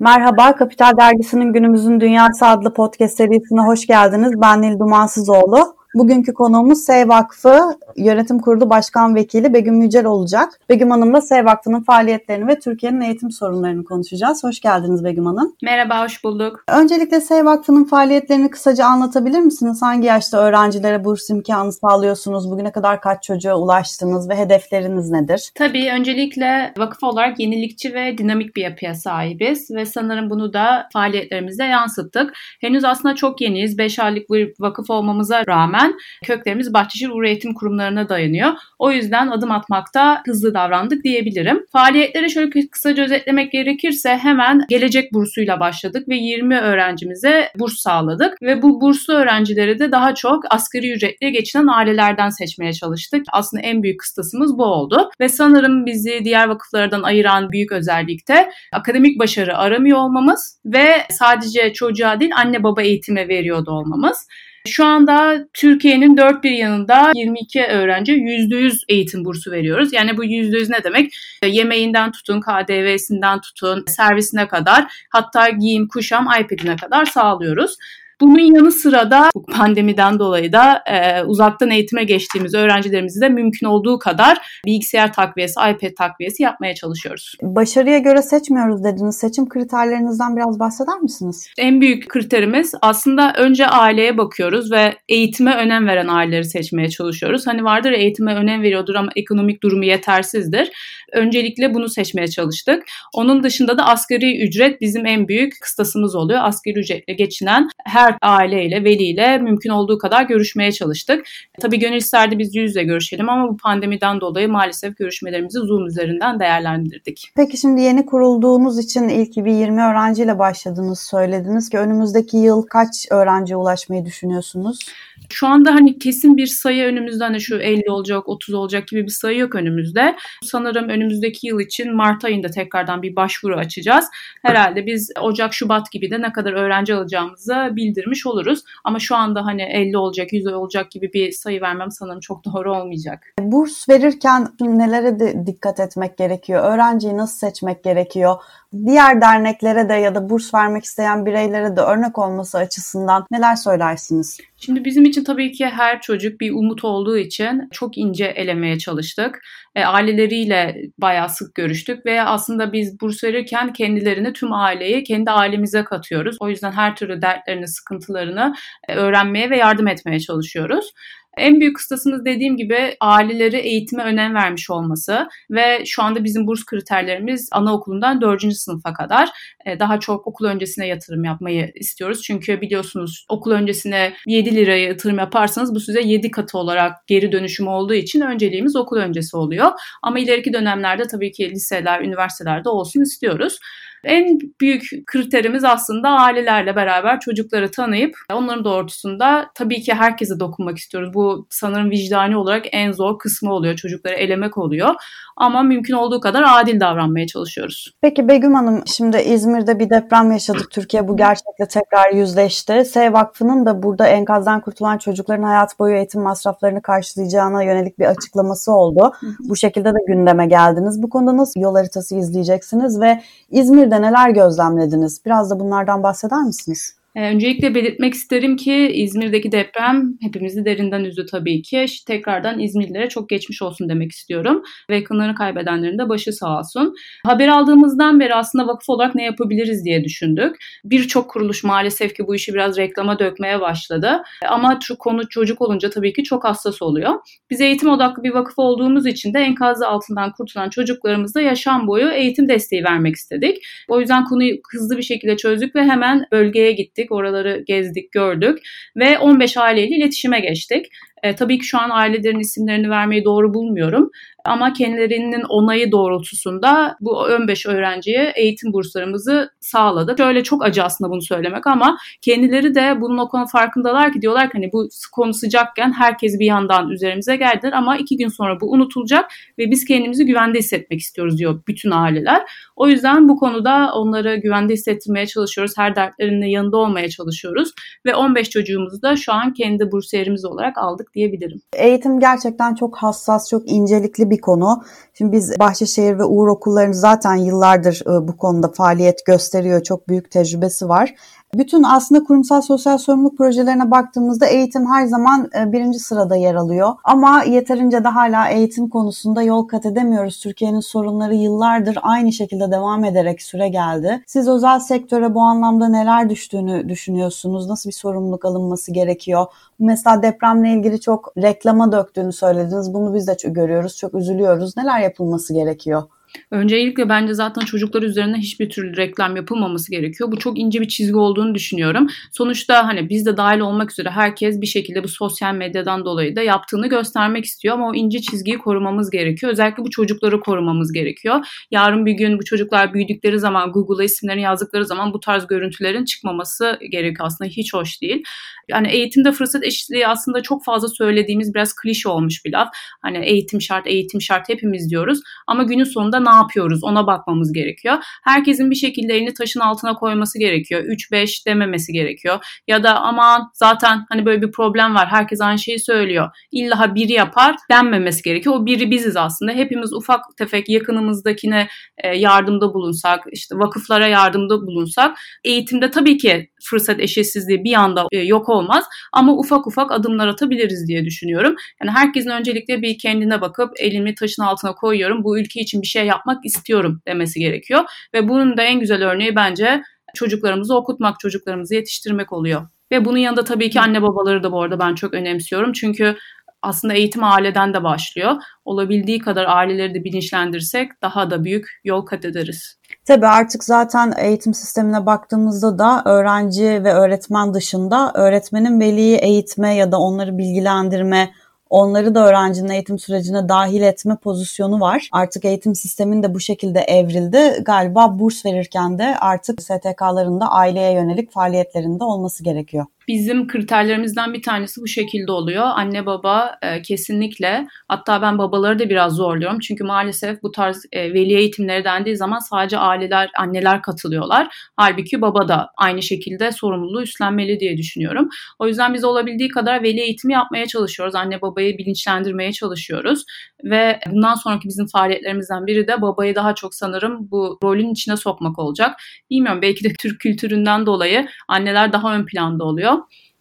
Merhaba, Kapital Dergisi'nin Günümüzün Dünyası adlı podcast serisine hoş geldiniz. Ben Nil Dumansızoğlu. Bugünkü konuğumuz S Vakfı Yönetim Kurulu Başkan Vekili Begüm Yücel olacak. Begüm Hanım'la S Vakfı'nın faaliyetlerini ve Türkiye'nin eğitim sorunlarını konuşacağız. Hoş geldiniz Begüm Hanım. Merhaba, hoş bulduk. Öncelikle S Vakfı'nın faaliyetlerini kısaca anlatabilir misiniz? Hangi yaşta öğrencilere burs imkanı sağlıyorsunuz? Bugüne kadar kaç çocuğa ulaştınız ve hedefleriniz nedir? Tabii öncelikle vakıf olarak yenilikçi ve dinamik bir yapıya sahibiz ve sanırım bunu da faaliyetlerimizde yansıttık. Henüz aslında çok yeniyiz. 5 aylık bir vakıf olmamıza rağmen rağmen köklerimiz Bahçeşehir Uğur Eğitim Kurumlarına dayanıyor. O yüzden adım atmakta hızlı davrandık diyebilirim. Faaliyetleri şöyle kısaca özetlemek gerekirse hemen gelecek bursuyla başladık ve 20 öğrencimize burs sağladık ve bu burslu öğrencileri de daha çok asgari ücretliye geçinen ailelerden seçmeye çalıştık. Aslında en büyük kıstasımız bu oldu ve sanırım bizi diğer vakıflardan ayıran büyük özellikte akademik başarı aramıyor olmamız ve sadece çocuğa değil anne baba eğitime veriyordu olmamız. Şu anda Türkiye'nin dört bir yanında 22 öğrenci %100 eğitim bursu veriyoruz. Yani bu %100 ne demek? Yemeğinden tutun, KDV'sinden tutun, servisine kadar hatta giyim, kuşam, iPad'ine kadar sağlıyoruz. Bunun yanı sıra da pandemiden dolayı da e, uzaktan eğitime geçtiğimiz öğrencilerimizi de mümkün olduğu kadar bilgisayar takviyesi, iPad takviyesi yapmaya çalışıyoruz. Başarıya göre seçmiyoruz dediniz. Seçim kriterlerinizden biraz bahseder misiniz? En büyük kriterimiz aslında önce aileye bakıyoruz ve eğitime önem veren aileleri seçmeye çalışıyoruz. Hani vardır ya eğitime önem veriyordur ama ekonomik durumu yetersizdir. Öncelikle bunu seçmeye çalıştık. Onun dışında da asgari ücret bizim en büyük kıstasımız oluyor. Asgari ücretle geçinen her her aileyle, veliyle mümkün olduğu kadar görüşmeye çalıştık. Tabii gönül isterdi biz yüz yüze görüşelim ama bu pandemiden dolayı maalesef görüşmelerimizi Zoom üzerinden değerlendirdik. Peki şimdi yeni kurulduğunuz için ilk bir 20 öğrenciyle başladınız söylediniz ki önümüzdeki yıl kaç öğrenciye ulaşmayı düşünüyorsunuz? Şu anda hani kesin bir sayı önümüzde hani şu 50 olacak, 30 olacak gibi bir sayı yok önümüzde. Sanırım önümüzdeki yıl için Mart ayında tekrardan bir başvuru açacağız. Herhalde biz Ocak, Şubat gibi de ne kadar öğrenci alacağımızı bildirmiş oluruz. Ama şu anda hani 50 olacak, 100 olacak gibi bir sayı vermem sanırım çok doğru olmayacak. Burs verirken nelere de dikkat etmek gerekiyor? Öğrenciyi nasıl seçmek gerekiyor? Diğer derneklere de ya da burs vermek isteyen bireylere de örnek olması açısından neler söylersiniz? Şimdi bizim için tabii ki her çocuk bir umut olduğu için çok ince elemeye çalıştık. E, aileleriyle bayağı sık görüştük ve aslında biz burs verirken kendilerini tüm aileyi kendi ailemize katıyoruz. O yüzden her türlü dertlerini, sıkıntılarını e, öğrenmeye ve yardım etmeye çalışıyoruz. En büyük kıstasımız dediğim gibi aileleri eğitime önem vermiş olması ve şu anda bizim burs kriterlerimiz anaokulundan 4. sınıfa kadar e, daha çok okul öncesine yatırım yapmayı istiyoruz. Çünkü biliyorsunuz okul öncesine 7 liraya yatırım yaparsanız bu size 7 katı olarak geri dönüşüm olduğu için önceliğimiz okul öncesi oluyor. Ama ileriki dönemlerde tabii ki liseler, üniversitelerde olsun istiyoruz. En büyük kriterimiz aslında ailelerle beraber çocukları tanıyıp onların doğrultusunda tabii ki herkese dokunmak istiyoruz. Bu sanırım vicdani olarak en zor kısmı oluyor. Çocukları elemek oluyor. Ama mümkün olduğu kadar adil davranmaya çalışıyoruz. Peki Begüm Hanım şimdi İzmir'de bir deprem yaşadık. Türkiye bu gerçekle tekrar yüzleşti. S Vakfı'nın da burada enkazdan kurtulan çocukların hayat boyu eğitim masraflarını karşılayacağına yönelik bir açıklaması oldu. Bu şekilde de gündeme geldiniz. Bu konuda nasıl yol haritası izleyeceksiniz ve İzmir'de neler gözlemlediniz? Biraz da bunlardan bahseder misiniz? Ee, öncelikle belirtmek isterim ki İzmir'deki deprem hepimizi derinden üzdü tabii ki. Tekrardan İzmirlilere çok geçmiş olsun demek istiyorum. Ve yakınlarını kaybedenlerin de başı sağ olsun. Haber aldığımızdan beri aslında vakıf olarak ne yapabiliriz diye düşündük. Birçok kuruluş maalesef ki bu işi biraz reklama dökmeye başladı. Ama konu çocuk olunca tabii ki çok hassas oluyor. Biz eğitim odaklı bir vakıf olduğumuz için de enkazı altından kurtulan çocuklarımıza yaşam boyu eğitim desteği vermek istedik. O yüzden konuyu hızlı bir şekilde çözdük ve hemen bölgeye gittik gittik, oraları gezdik, gördük ve 15 aileyle iletişime geçtik. E, tabii ki şu an ailelerin isimlerini vermeyi doğru bulmuyorum. Ama kendilerinin onayı doğrultusunda bu 15 öğrenciye eğitim burslarımızı sağladık. Şöyle çok acı aslında bunu söylemek ama kendileri de bunun o konu farkındalar ki diyorlar ki hani bu konu sıcakken herkes bir yandan üzerimize geldiler ama iki gün sonra bu unutulacak ve biz kendimizi güvende hissetmek istiyoruz diyor bütün aileler. O yüzden bu konuda onları güvende hissettirmeye çalışıyoruz. Her dertlerinin yanında olmaya çalışıyoruz ve 15 çocuğumuzu da şu an kendi bursiyerimiz olarak aldık diyebilirim. Eğitim gerçekten çok hassas, çok incelikli bir konu. Şimdi biz Bahçeşehir ve Uğur okullarını zaten yıllardır e, bu konuda faaliyet gösteriyor. Çok büyük tecrübesi var. Bütün aslında kurumsal sosyal sorumluluk projelerine baktığımızda eğitim her zaman e, birinci sırada yer alıyor. Ama yeterince de hala eğitim konusunda yol kat edemiyoruz. Türkiye'nin sorunları yıllardır aynı şekilde devam ederek süre geldi. Siz özel sektöre bu anlamda neler düştüğünü düşünüyorsunuz? Nasıl bir sorumluluk alınması gerekiyor? Mesela depremle ilgili çok reklama döktüğünü söylediniz. Bunu biz de görüyoruz. Çok üzülüyoruz. Neler yapılması gerekiyor? Öncelikle bence zaten çocuklar üzerine hiçbir türlü reklam yapılmaması gerekiyor. Bu çok ince bir çizgi olduğunu düşünüyorum. Sonuçta hani biz de dahil olmak üzere herkes bir şekilde bu sosyal medyadan dolayı da yaptığını göstermek istiyor ama o ince çizgiyi korumamız gerekiyor. Özellikle bu çocukları korumamız gerekiyor. Yarın bir gün bu çocuklar büyüdükleri zaman Google'a isimlerini yazdıkları zaman bu tarz görüntülerin çıkmaması gerekiyor. Aslında hiç hoş değil. Yani eğitimde fırsat eşitliği aslında çok fazla söylediğimiz biraz klişe olmuş bir laf. Hani eğitim şart, eğitim şart hepimiz diyoruz. Ama günün sonunda ne yapıyoruz ona bakmamız gerekiyor. Herkesin bir şekilde elini taşın altına koyması gerekiyor. 3-5 dememesi gerekiyor. Ya da aman zaten hani böyle bir problem var. Herkes aynı şeyi söylüyor. İlla biri yapar denmemesi gerekiyor. O biri biziz aslında. Hepimiz ufak tefek yakınımızdakine e, yardımda bulunsak, işte vakıflara yardımda bulunsak eğitimde tabii ki fırsat eşitsizliği bir anda e, yok olmaz ama ufak ufak adımlar atabiliriz diye düşünüyorum. Yani herkesin öncelikle bir kendine bakıp elimi taşın altına koyuyorum. Bu ülke için bir şey yapmak istiyorum demesi gerekiyor. Ve bunun da en güzel örneği bence çocuklarımızı okutmak, çocuklarımızı yetiştirmek oluyor. Ve bunun yanında tabii ki anne babaları da bu arada ben çok önemsiyorum. Çünkü aslında eğitim aileden de başlıyor. Olabildiği kadar aileleri de bilinçlendirsek daha da büyük yol kat ederiz. Tabii artık zaten eğitim sistemine baktığımızda da öğrenci ve öğretmen dışında öğretmenin veliyi eğitme ya da onları bilgilendirme, onları da öğrencinin eğitim sürecine dahil etme pozisyonu var. Artık eğitim sistemin de bu şekilde evrildi. Galiba burs verirken de artık STK'ların da aileye yönelik faaliyetlerinde olması gerekiyor. Bizim kriterlerimizden bir tanesi bu şekilde oluyor. Anne baba e, kesinlikle hatta ben babaları da biraz zorluyorum. Çünkü maalesef bu tarz e, veli eğitimleri dendiği zaman sadece aileler, anneler katılıyorlar. Halbuki baba da aynı şekilde sorumluluğu üstlenmeli diye düşünüyorum. O yüzden biz olabildiği kadar veli eğitimi yapmaya çalışıyoruz. Anne babayı bilinçlendirmeye çalışıyoruz. Ve bundan sonraki bizim faaliyetlerimizden biri de babayı daha çok sanırım bu rolün içine sokmak olacak. Bilmiyorum belki de Türk kültüründen dolayı anneler daha ön planda oluyor.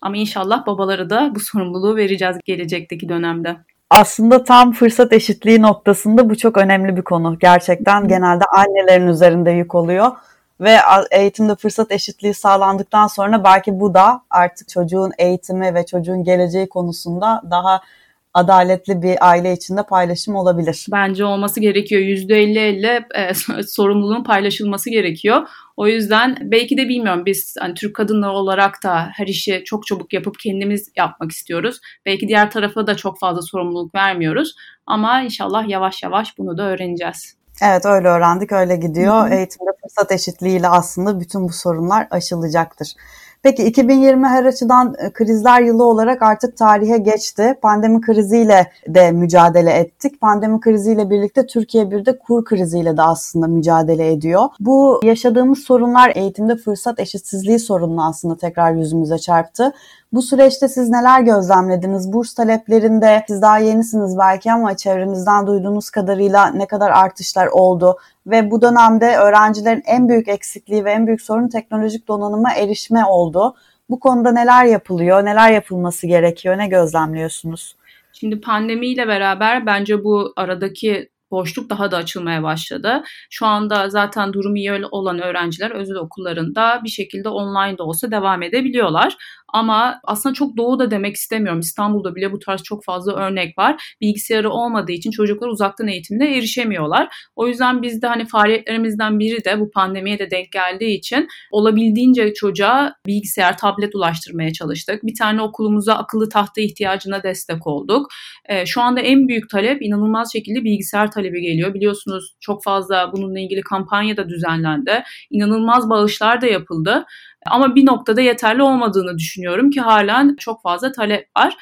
Ama inşallah babaları da bu sorumluluğu vereceğiz gelecekteki dönemde. Aslında tam fırsat eşitliği noktasında bu çok önemli bir konu. Gerçekten genelde annelerin üzerinde yük oluyor ve eğitimde fırsat eşitliği sağlandıktan sonra belki bu da artık çocuğun eğitimi ve çocuğun geleceği konusunda daha adaletli bir aile içinde paylaşım olabilir. Bence olması gerekiyor. %50-50 e, sorumluluğun paylaşılması gerekiyor. O yüzden belki de bilmiyorum biz hani Türk kadınları olarak da her işi çok çabuk yapıp kendimiz yapmak istiyoruz. Belki diğer tarafa da çok fazla sorumluluk vermiyoruz. Ama inşallah yavaş yavaş bunu da öğreneceğiz. Evet öyle öğrendik öyle gidiyor. Hı hı. Eğitimde fırsat eşitliğiyle aslında bütün bu sorunlar aşılacaktır. Peki 2020 her açıdan e, krizler yılı olarak artık tarihe geçti. Pandemi kriziyle de mücadele ettik. Pandemi kriziyle birlikte Türkiye bir de kur kriziyle de aslında mücadele ediyor. Bu yaşadığımız sorunlar eğitimde fırsat eşitsizliği sorununu aslında tekrar yüzümüze çarptı. Bu süreçte siz neler gözlemlediniz? Burs taleplerinde siz daha yenisiniz belki ama çevrenizden duyduğunuz kadarıyla ne kadar artışlar oldu? Ve bu dönemde öğrencilerin en büyük eksikliği ve en büyük sorun teknolojik donanıma erişme oldu. Bu konuda neler yapılıyor, neler yapılması gerekiyor, ne gözlemliyorsunuz? Şimdi pandemiyle beraber bence bu aradaki boşluk daha da açılmaya başladı. Şu anda zaten durum iyi olan öğrenciler özel okullarında bir şekilde online de olsa devam edebiliyorlar. Ama aslında çok doğu da demek istemiyorum. İstanbul'da bile bu tarz çok fazla örnek var. Bilgisayarı olmadığı için çocuklar uzaktan eğitimine erişemiyorlar. O yüzden biz de hani faaliyetlerimizden biri de bu pandemiye de denk geldiği için olabildiğince çocuğa bilgisayar, tablet ulaştırmaya çalıştık. Bir tane okulumuza akıllı tahta ihtiyacına destek olduk. Şu anda en büyük talep inanılmaz şekilde bilgisayar talebi geliyor. Biliyorsunuz çok fazla bununla ilgili kampanya da düzenlendi. İnanılmaz bağışlar da yapıldı. Ama bir noktada yeterli olmadığını düşünüyorum ki halen çok fazla talep var.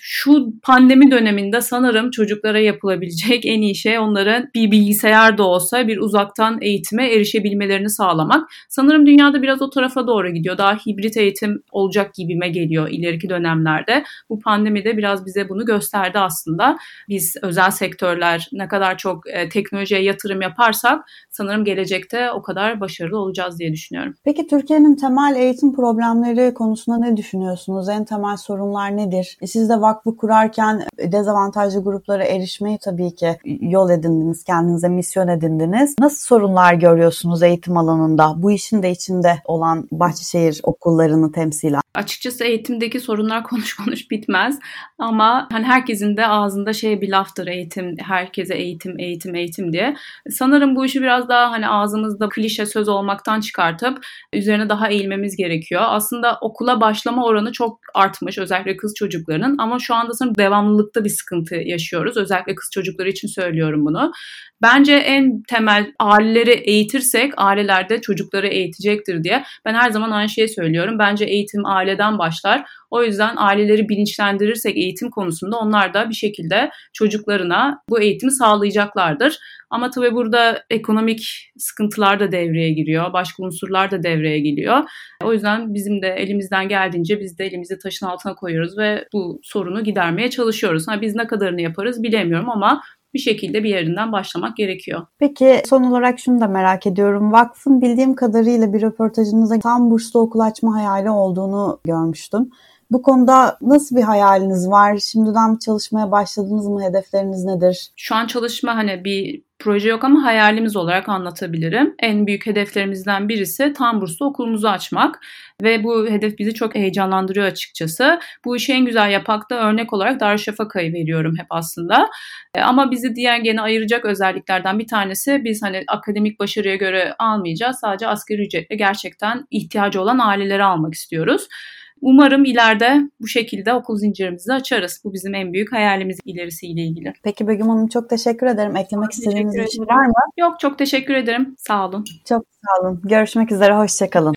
Şu pandemi döneminde sanırım çocuklara yapılabilecek en iyi şey onların bir bilgisayar da olsa bir uzaktan eğitime erişebilmelerini sağlamak. Sanırım dünyada biraz o tarafa doğru gidiyor. Daha hibrit eğitim olacak gibime geliyor ileriki dönemlerde. Bu pandemide biraz bize bunu gösterdi aslında. Biz özel sektörler ne kadar çok e, teknolojiye yatırım yaparsak sanırım gelecekte o kadar başarılı olacağız diye düşünüyorum. Peki Türkiye'nin temel eğitim problemleri konusunda ne düşünüyorsunuz? En temel sorunlar nedir? Siz de vakfı kurarken dezavantajlı gruplara erişmeyi tabii ki yol edindiniz, kendinize misyon edindiniz. Nasıl sorunlar görüyorsunuz eğitim alanında? Bu işin de içinde olan Bahçeşehir okullarını temsilen. Açıkçası eğitimdeki sorunlar konuş konuş bitmez ama hani herkesin de ağzında şey bir laftır eğitim, herkese eğitim, eğitim, eğitim diye. Sanırım bu işi biraz daha hani ağzımızda klişe söz olmaktan çıkartıp üzerine daha eğilmemiz gerekiyor. Aslında okula başlama oranı çok artmış özellikle kız çocuklarının ama şu anda sanırım devamlılıkta bir sıkıntı yaşıyoruz. Özellikle kız çocukları için söylüyorum bunu. Bence en temel aileleri eğitirsek aileler de çocukları eğitecektir diye. Ben her zaman aynı şeyi söylüyorum. Bence eğitim aileden başlar. O yüzden aileleri bilinçlendirirsek eğitim konusunda onlar da bir şekilde çocuklarına bu eğitimi sağlayacaklardır. Ama tabii burada ekonomik sıkıntılar da devreye giriyor. Başka unsurlar da devreye geliyor. O yüzden bizim de elimizden geldiğince biz de elimizi taşın altına koyuyoruz ve bu sorunu gidermeye çalışıyoruz. Ha, biz ne kadarını yaparız bilemiyorum ama bir şekilde bir yerinden başlamak gerekiyor. Peki son olarak şunu da merak ediyorum. Vakfın bildiğim kadarıyla bir röportajınızda tam burslu okul açma hayali olduğunu görmüştüm. Bu konuda nasıl bir hayaliniz var? Şimdiden çalışmaya başladınız mı? Hedefleriniz nedir? Şu an çalışma hani bir proje yok ama hayalimiz olarak anlatabilirim. En büyük hedeflerimizden birisi tam burslu okulumuzu açmak ve bu hedef bizi çok heyecanlandırıyor açıkçası. Bu işi en güzel yapakta örnek olarak Darüşşafaka'yı veriyorum hep aslında. E, ama bizi diğer gene ayıracak özelliklerden bir tanesi biz hani akademik başarıya göre almayacağız. Sadece asgari ücretle gerçekten ihtiyacı olan aileleri almak istiyoruz. Umarım ileride bu şekilde okul zincirimizi açarız. Bu bizim en büyük hayalimiz ilerisiyle ilgili. Peki Begüm Hanım çok teşekkür ederim. Eklemek çok istediğiniz bir şey var mı? Yok çok teşekkür ederim. Sağ olun. Çok sağ olun. Görüşmek üzere. Hoşçakalın.